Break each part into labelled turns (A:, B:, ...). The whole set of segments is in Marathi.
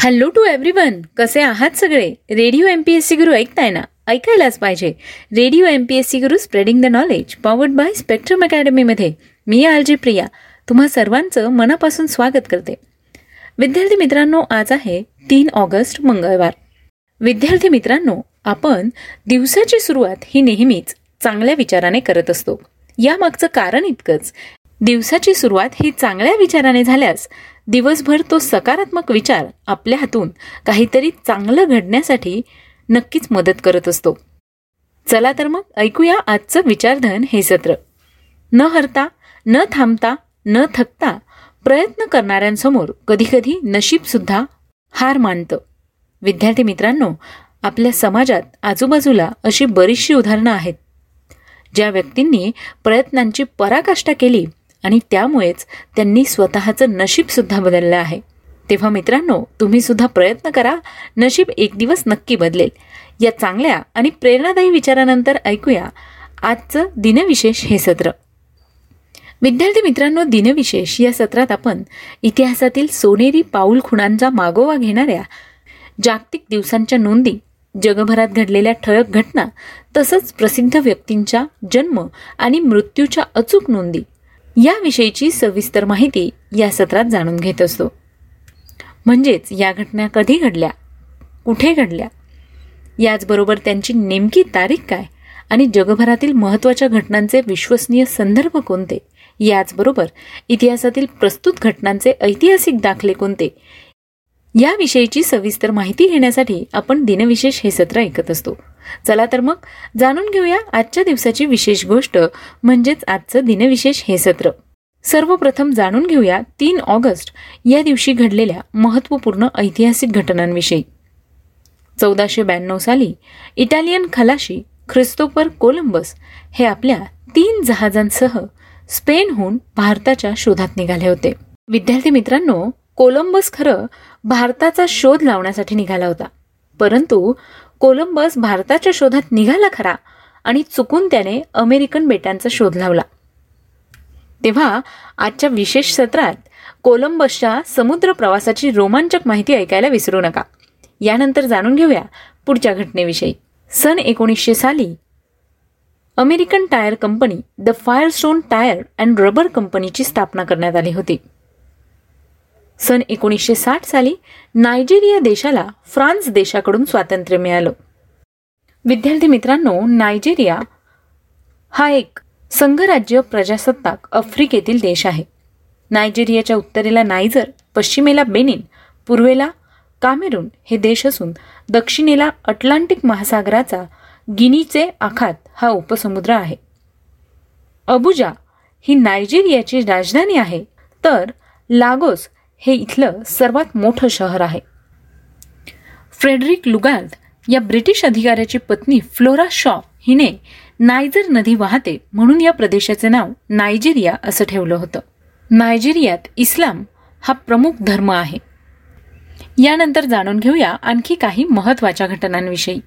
A: हॅलो टू एव्हरीवन कसे आहात सगळे? Radio M P S C Guru ऐकताय ना? ऐकायलाच पाहिजे. Radio M P S C Guru spreading the knowledge powered by Spectrum अकॅडमीमध्ये मी आलजी प्रिया. तुम्हा सर्वांचं मनापासून स्वागत करते. विद्यार्थी मित्रांनो आज आहे तीन ऑगस्ट मंगळवार. विद्यार्थी मित्रांनो आपण दिवसाची सुरुवात ही नेहमीच चांगल्या विचाराने करत असतो. यामागचं कारण इतकंच. दिवसाची सुरुवात ही चांगल्या विचाराने झाल्यास दिवसभर तो सकारात्मक विचार आपल्या हातून काहीतरी चांगलं घडण्यासाठी नक्कीच मदत करत असतो. चला तर मग ऐकूया आजचं विचारधन हे सत्र. न हरता न थांबता न थकता प्रयत्न करणाऱ्यांसमोर कधीकधी नशीबसुद्धा हार मानतं. विद्यार्थी मित्रांनो आपल्या समाजात आजूबाजूला अशी बरीचशी उदाहरणं आहेत. ज्या व्यक्तींनी प्रयत्नांची पराकाष्ठा केली आणि त्यामुळेच त्यांनी स्वतःचं नशीबसुद्धा बदललं आहे. तेव्हा मित्रांनो तुम्हीसुद्धा प्रयत्न करा नशीब एक दिवस नक्की बदलेल. या चांगल्या आणि प्रेरणादायी विचारानंतर ऐकूया आजचं दिनविशेष हे सत्र. विद्यार्थी मित्रांनो दिनविशेष या सत्रात आपण इतिहासातील सोनेरी पाऊल खुणांचा मागोवा घेणाऱ्या जागतिक दिवसांच्या नोंदी जगभरात घडलेल्या ठळक घटना तसंच प्रसिद्ध व्यक्तींच्या जन्म आणि मृत्यूच्या अचूक नोंदी याविषयीची सविस्तर माहिती या सत्रात जाणून घेत असतो. म्हणजेच या घटना कधी घडल्या? कुठे घडल्या? याचबरोबर त्यांची नेमकी तारीख काय? आणि जगभरातील महत्त्वाच्या घटनांचे विश्वसनीय संदर्भ कोणते? याचबरोबर इतिहासातील प्रस्तुत घटनांचे ऐतिहासिक दाखले कोणते? याविषयीची सविस्तर माहिती घेण्यासाठी आपण दिनविशेष हे सत्र ऐकत असतो. चला तर मग जाणून घेऊया आजच्या दिवसाची विशेष गोष्ट म्हणजेच आजचं दिनविशेष हे सत्र. सर्वप्रथम जाणून घेऊया तीन ऑगस्ट या दिवशी घडलेल्या महत्त्वपूर्ण ऐतिहासिक घटनांविषयी. चौदाशे ब्याण्णव साली इटालियन खलाशी ख्रिस्तोफर कोलंबस हे आपल्या तीन जहाजांसह स्पेनहून भारताच्या शोधात निघाले होते. विद्यार्थी मित्रांनो कोलंबस खरं भारताचा शोध लावण्यासाठी निघाला होता. परंतु कोलंबस भारताच्या शोधात निघाला खरा आणि चुकून त्याने अमेरिकन बेटांचा शोध लावला. तेव्हा आजच्या विशेष सत्रात कोलंबसच्या समुद्र प्रवासाची रोमांचक माहिती ऐकायला विसरू नका. यानंतर जाणून घेऊया पुढच्या घटनेविषयी. सन एकोणीसशे साली American tyre company the Firestone Tire and Rubber कंपनीची स्थापना करण्यात आली होती. सन एकोणीसशे साठ साली नायजेरिया देशाला फ्रान्स देशाकडून स्वातंत्र्य मिळालं. विद्यार्थी मित्रांनो नायजेरिया हा एक संघराज्य प्रजासत्ताक आफ्रिकेतील देश आहे. नायजेरियाच्या उत्तरेला नायजर पश्चिमेला बेनिन पूर्वेला कामेरून हे देश असून दक्षिणेला अटलांटिक महासागराचा गिनीचे आखात हा उपसमुद्र आहे. अबुजा ही नायजेरियाची राजधानी आहे. तर लागोस हे इथलं सर्वात मोठं शहर आहे. फ्रेडरिक लुगार्द या ब्रिटिश अधिकाऱ्याची पत्नी फ्लोरा शॉ हिने नायजर नदी वाहते म्हणून या प्रदेशाचे नाव नायजेरिया असं ठेवलं होतं. नायजेरियात इस्लाम हा प्रमुख धर्म आहे. यानंतर जाणून घेऊया आणखी काही महत्त्वाच्या घटनांविषयी.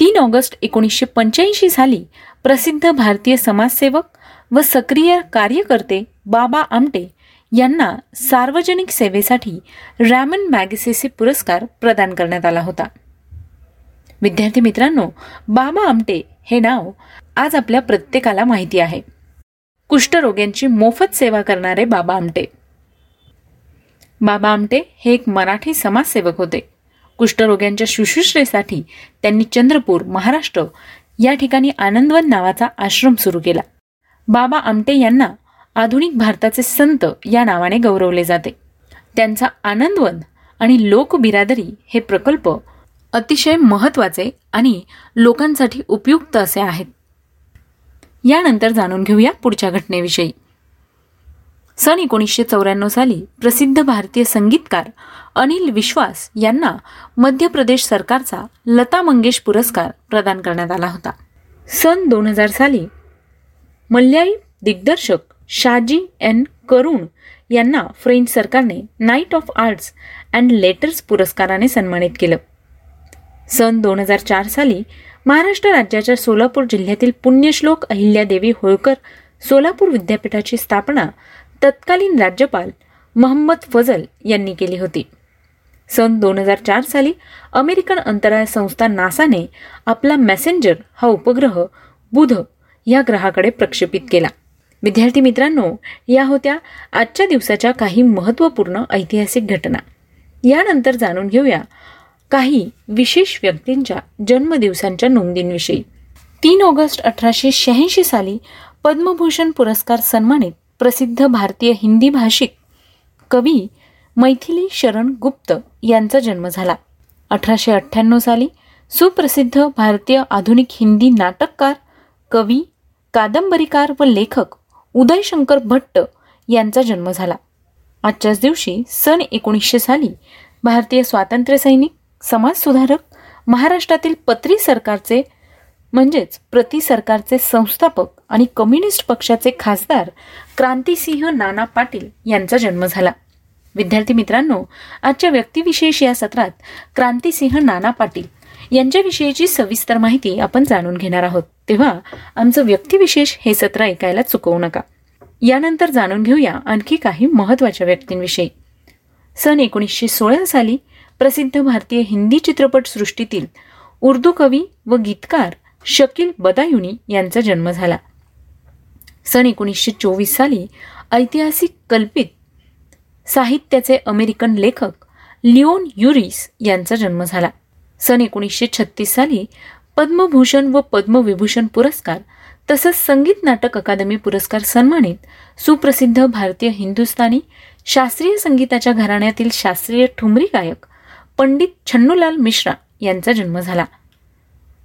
A: तीन ऑगस्ट एकोणीसशे पंच्याऐंशी साली प्रसिद्ध भारतीय समाजसेवक व सक्रिय कार्यकर्ते बाबा आमटे यांना सार्वजनिक सेवेसाठी रॅमन मॅगसेसे पुरस्कार प्रदान करण्यात आला होता. विद्यार्थी मित्रांनो बाबा आमटे हे नाव आज आपल्या प्रत्येकाला माहिती आहे. कुष्ठरोग्यांची मोफत सेवा करणारे बाबा आमटे. बाबा आमटे हे एक मराठी समाजसेवक होते. कुष्ठरोग्यांच्या शुश्रूषेसाठी त्यांनी चंद्रपूर महाराष्ट्र या ठिकाणी आनंदवन नावाचा आश्रम सुरू केला. बाबा आमटे यांना आधुनिक भारताचे संत या नावाने गौरवले जाते. त्यांचा आनंदवन आणि लोकबिरादरी हे प्रकल्प अतिशय महत्त्वाचे आणि लोकांसाठी उपयुक्त असे आहेत. यानंतर जाणून घेऊया पुढच्या घटनेविषयी. सन एकोणीसशे चौऱ्याण्णव साली प्रसिद्ध भारतीय संगीतकार अनिल विश्वास यांना मध्य प्रदेश सरकारचा लता मंगेश पुरस्कार प्रदान करण्यात आला होता. सन दोन हजार साली मल्याळी दिग्दर्शक शाजी एन करुण यांना फ्रेंच सरकारने knight of arts and letters पुरस्काराने सन्मानित केलं. सन दोन हजार चार साली महाराष्ट्र राज्याच्या सोलापूर जिल्ह्यातील पुण्यश्लोक अहिल्यादेवी होळकर सोलापूर विद्यापीठाची स्थापना तत्कालीन राज्यपाल महम्मद फजल यांनी केली होती. सन दोन हजार चार साली अमेरिकन अंतराळ संस्था नासाने आपला मॅसेंजर हा उपग्रह बुध या ग्रहाकडे प्रक्षेपित केला. विद्यार्थी मित्रांनो या होत्या आजच्या दिवसाच्या काही महत्त्वपूर्ण ऐतिहासिक घटना. यानंतर जाणून घेऊया काही विशेष व्यक्तींच्या जन्मदिवसांच्या नोंदींविषयी. तीन ऑगस्ट अठराशे शहाऐंशी साली पद्मभूषण पुरस्कार सन्मानित प्रसिद्ध भारतीय हिंदी भाषिक कवी मैथिली शरण गुप्त यांचा जन्म झाला. अठराशे अठ्ठ्याण्णव साली सुप्रसिद्ध भारतीय आधुनिक हिंदी नाटककार कवी कादंबरीकार व लेखक उदयशंकर भट्ट यांचा जन्म झाला. आजच्याच दिवशी सन एकोणीसशे साली भारतीय स्वातंत्र्य सैनिक समाजसुधारक महाराष्ट्रातील पत्री सरकारचे म्हणजेच प्रति सरकारचे संस्थापक आणि कम्युनिस्ट पक्षाचे खासदार क्रांतिसिंह नाना पाटील यांचा जन्म झाला. विद्यार्थी मित्रांनो आजच्या व्यक्तिविशेष या सत्रात क्रांतिसिंह नाना पाटील यांच्याविषयीची सविस्तर माहिती आपण जाणून घेणार आहोत. तेव्हा आमचं व्यक्तिविशेष हे सत्र ऐकायला चुकवू नका. यानंतर जाणून घेऊया आणखी काही महत्त्वाच्या व्यक्तींविषयी. सन एकोणीसशे सोळा साली प्रसिद्ध भारतीय हिंदी चित्रपट सृष्टीतील उर्दू कवी व गीतकार शकील बदायुनी यांचा जन्म झाला. सन एकोणीसशे चोवीस साली ऐतिहासिक कल्पित साहित्याचे अमेरिकन लेखक लिओन युरिस यांचा जन्म झाला. सन एकोणीसशे छत्तीस साली पद्मभूषण व पद्मविभूषण पुरस्कार तसंच संगीत नाटक अकादमी पुरस्कार सन्मानित सुप्रसिद्ध भारतीय हिंदुस्थानी शास्त्रीय संगीताच्या घराण्यातील शास्त्रीय ठुमरी गायक पंडित छन्नूलाल मिश्रा यांचा जन्म झाला.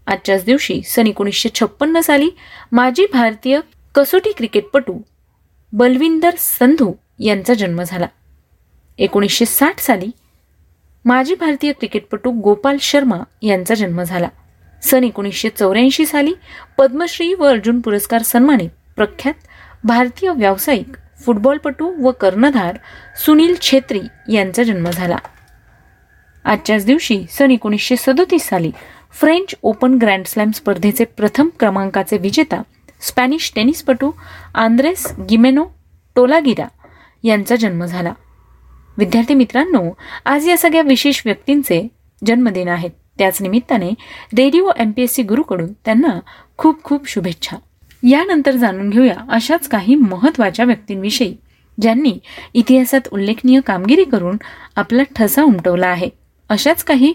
A: आजच्याच दिवशी सन एकोणीसशे छप्पन्न साली माजी भारतीय कसोटी क्रिकेटपटू बलविंदर संधू यांचा जन्म झाला. एकोणीसशे साठ साली माजी भारतीय क्रिकेटपटू गोपाल शर्मा यांचा जन्म झाला. सन एकोणीसशे चौऱ्याऐंशी साली पद्मश्री व अर्जुन पुरस्कार सन्मानित प्रख्यात भारतीय व्यावसायिक फुटबॉलपटू व कर्णधार सुनील छेत्री यांचा जन्म झाला. आजच्याच दिवशी सन एकोणीसशे सदोतीस साली फ्रेंच ओपन ग्रँड स्लॅम स्पर्धेचे प्रथम क्रमांकाचे विजेता स्पॅनिश टेनिसपटू आंद्रेस गिमेनो टोलागिरा यांचा जन्म झाला. विद्यार्थी मित्रांनो आज या सगळ्या विशेष व्यक्तींचे जन्मदिन आहेत. त्याच निमित्ताने radio M P S C गुरुकडून त्यांना खूप खूप शुभेच्छा. यानंतर जाणून घेऊया अशाच काही महत्त्वाच्या व्यक्तींविषयी ज्यांनी इतिहासात उल्लेखनीय कामगिरी करून आपला ठसा उमटवला आहे. अशाच काही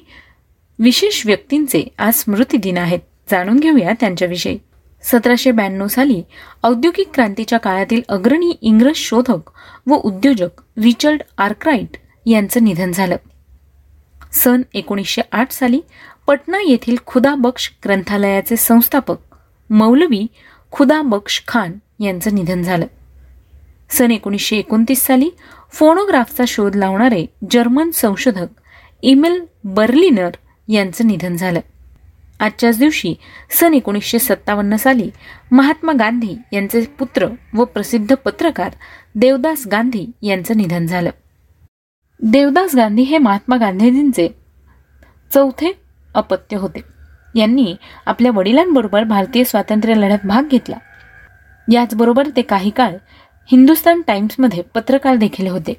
A: विशेष व्यक्तींचे आज स्मृती दिन आहेत. जाणून घेऊया त्यांच्याविषयी. सतराशे ब्याण्णव साली औद्योगिक क्रांतीच्या काळातील अग्रणी इंग्रज शोधक व उद्योजक रिचर्ड आर्क्राईट यांचं निधन झालं. सन एकोणीसशे आठ साली पटना येथील खुदा बख्श ग्रंथालयाचे संस्थापक मौलवी खुदा बख्श खान यांचं निधन झालं. सन एकोणीसशे एकोणतीस साली फोनोग्राफचा शोध लावणारे जर्मन संशोधक इमेल बर्लिनर यांचं निधन झालं. आजच्याच दिवशी सन एकोणीसशे सत्तावन्न साली महात्मा गांधी यांचे पुत्र व प्रसिद्ध पत्रकार देवदास गांधी यांचं निधन झालं. देवदास गांधी हे महात्मा गांधीजींचे चौथे अपत्य होते. यांनी आपल्या वडिलांबरोबर भारतीय स्वातंत्र्य लढ्यात भाग घेतला. याचबरोबर ते काही काळ हिंदुस्तान टाइम्समध्ये पत्रकार देखील होते.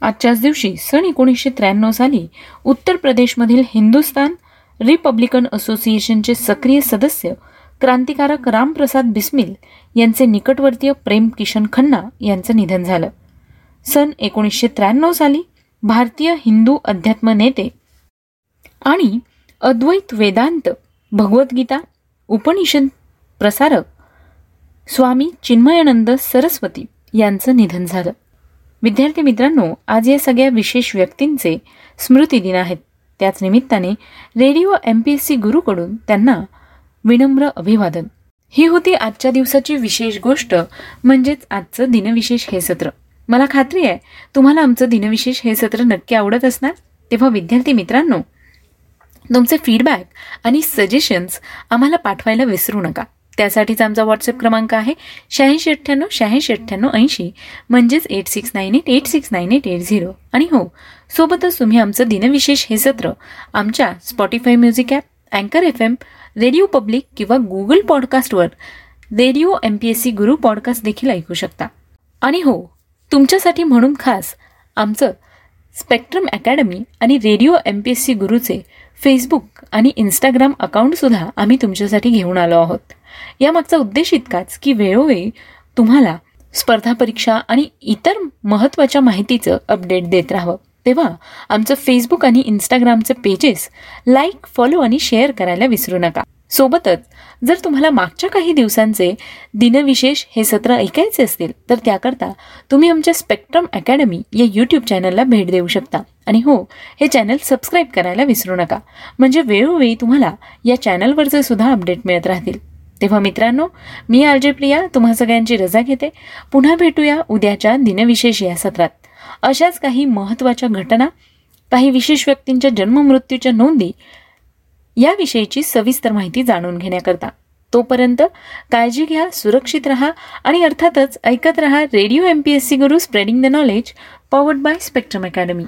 A: आजच्याच दिवशी सन एकोणीसशे त्र्याण्णव साली उत्तर प्रदेशमधील हिंदुस्तान रिपब्लिकन असोसिएशनचे सक्रिय सदस्य क्रांतिकारक रामप्रसाद बिस्मिल यांचे निकटवर्तीय प्रेम किशन खन्ना यांचं निधन झालं. सन एकोणीसशे त्र्याण्णव साली भारतीय हिंदू अध्यात्म नेते आणि अद्वैत वेदांत भगवद्गीता उपनिषद प्रसारक स्वामी चिन्मयानंद सरस्वती यांचं निधन झालं. विद्यार्थी मित्रांनो आज या सगळ्या विशेष व्यक्तींचे स्मृती दिन आहेत. त्याच निमित्ताने radio M P S C गुरुकडून त्यांना विनम्र अभिवादन. ही होती आजच्या दिवसाची विशेष गोष्ट म्हणजेच आजचं दिनविशेष हे सत्र. मला खात्री आहे तुम्हाला आमचं दिनविशेष हे सत्र नक्की आवडत असणार? तेव्हा विद्यार्थी मित्रांनो तुमचे फीडबॅक आणि सजेशन्स आम्हाला पाठवायला विसरू नका. त्यासाठीच आमचा व्हॉट्सअप क्रमांक आहे शहाऐंशी अठ्ठ्याण्णव शहाऐंशी अठ्ठ्याण्णव ऐंशी. म्हणजेच eight six nine eight eight six nine eight eight zero आणि हो सोबतच तुम्ही आमचं दिनविशेष हे सत्र आमच्या स्पॉटीफाय म्युझिक ॲप अँकर एफ एम रेडिओ पब्लिक किंवा Google पॉडकास्टवर radio M P S C Guru podcast देखील ऐकू शकता. आणि हो तुमच्यासाठी म्हणून खास आमचं स्पेक्ट्रम अकॅडमी आणि radio M P S C गुरुचे Facebook आणि इंस्टाग्राम अकाउंटसुद्धा आम्ही तुमच्यासाठी घेऊन आलो आहोत. यामागचा उद्देश इतकाच की वेळोवेळी तुम्हाला स्पर्धा परीक्षा आणि इतर महत्त्वाच्या माहितीचं अपडेट देत राहावं. तेव्हा आमचं फेसबुक आणि इंस्टाग्रामचे पेजेस लाईक फॉलो आणि शेअर करायला विसरू नका. सोबतच जर तुम्हाला मागच्या काही दिवसांचे दिनविशेष हे सत्र ऐकायचे असतील तर त्याकरता तुम्ही आमच्या स्पेक्ट्रम अकॅडमी या यूट्यूब चॅनलला भेट देऊ शकता. आणि हो हे चॅनल सबस्क्राईब करायला विसरू नका. म्हणजे वेळोवेळी तुम्हाला या चॅनलवरचे सुद्धा अपडेट मिळत राहतील. तेव्हा मित्रांनो मी आरजे प्रिया तुम्हा सगळ्यांची रजा घेते. पुन्हा भेटूया उद्याच्या दिनविशेष या सत्रात. अशाच काही महत्त्वाच्या घटना काही विशेष व्यक्तींच्या जन्ममृत्यूच्या नोंदी याविषयीची सविस्तर माहिती जाणून घेण्याकरता. तोपर्यंत काळजी घ्या सुरक्षित रहा आणि अर्थातच ऐकत रहा radio M P S C Guru spreading the knowledge powered by Spectrum Academy